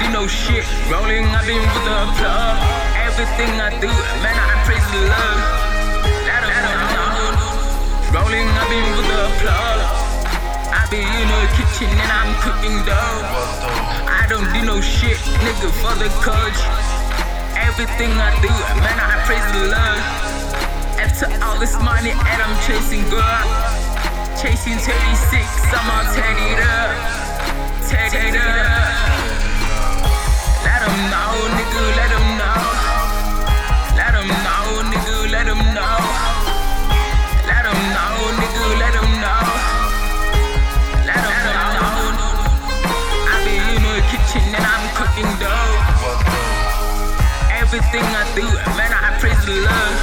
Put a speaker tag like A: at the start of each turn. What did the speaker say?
A: do no shit. Rolling, I've been with the plug. Everything I do, man, I praise the. Let 'em know. Rolling, I've been with the plug. I be in the kitchen and I'm cooking dough. I don't do no shit, nigga, for the coach. Everything I do, man, I praise the Lord. After all this money and I'm chasing girl. Chasing 36, I'm all tatted up. Everything I do, man, I praise the Lord.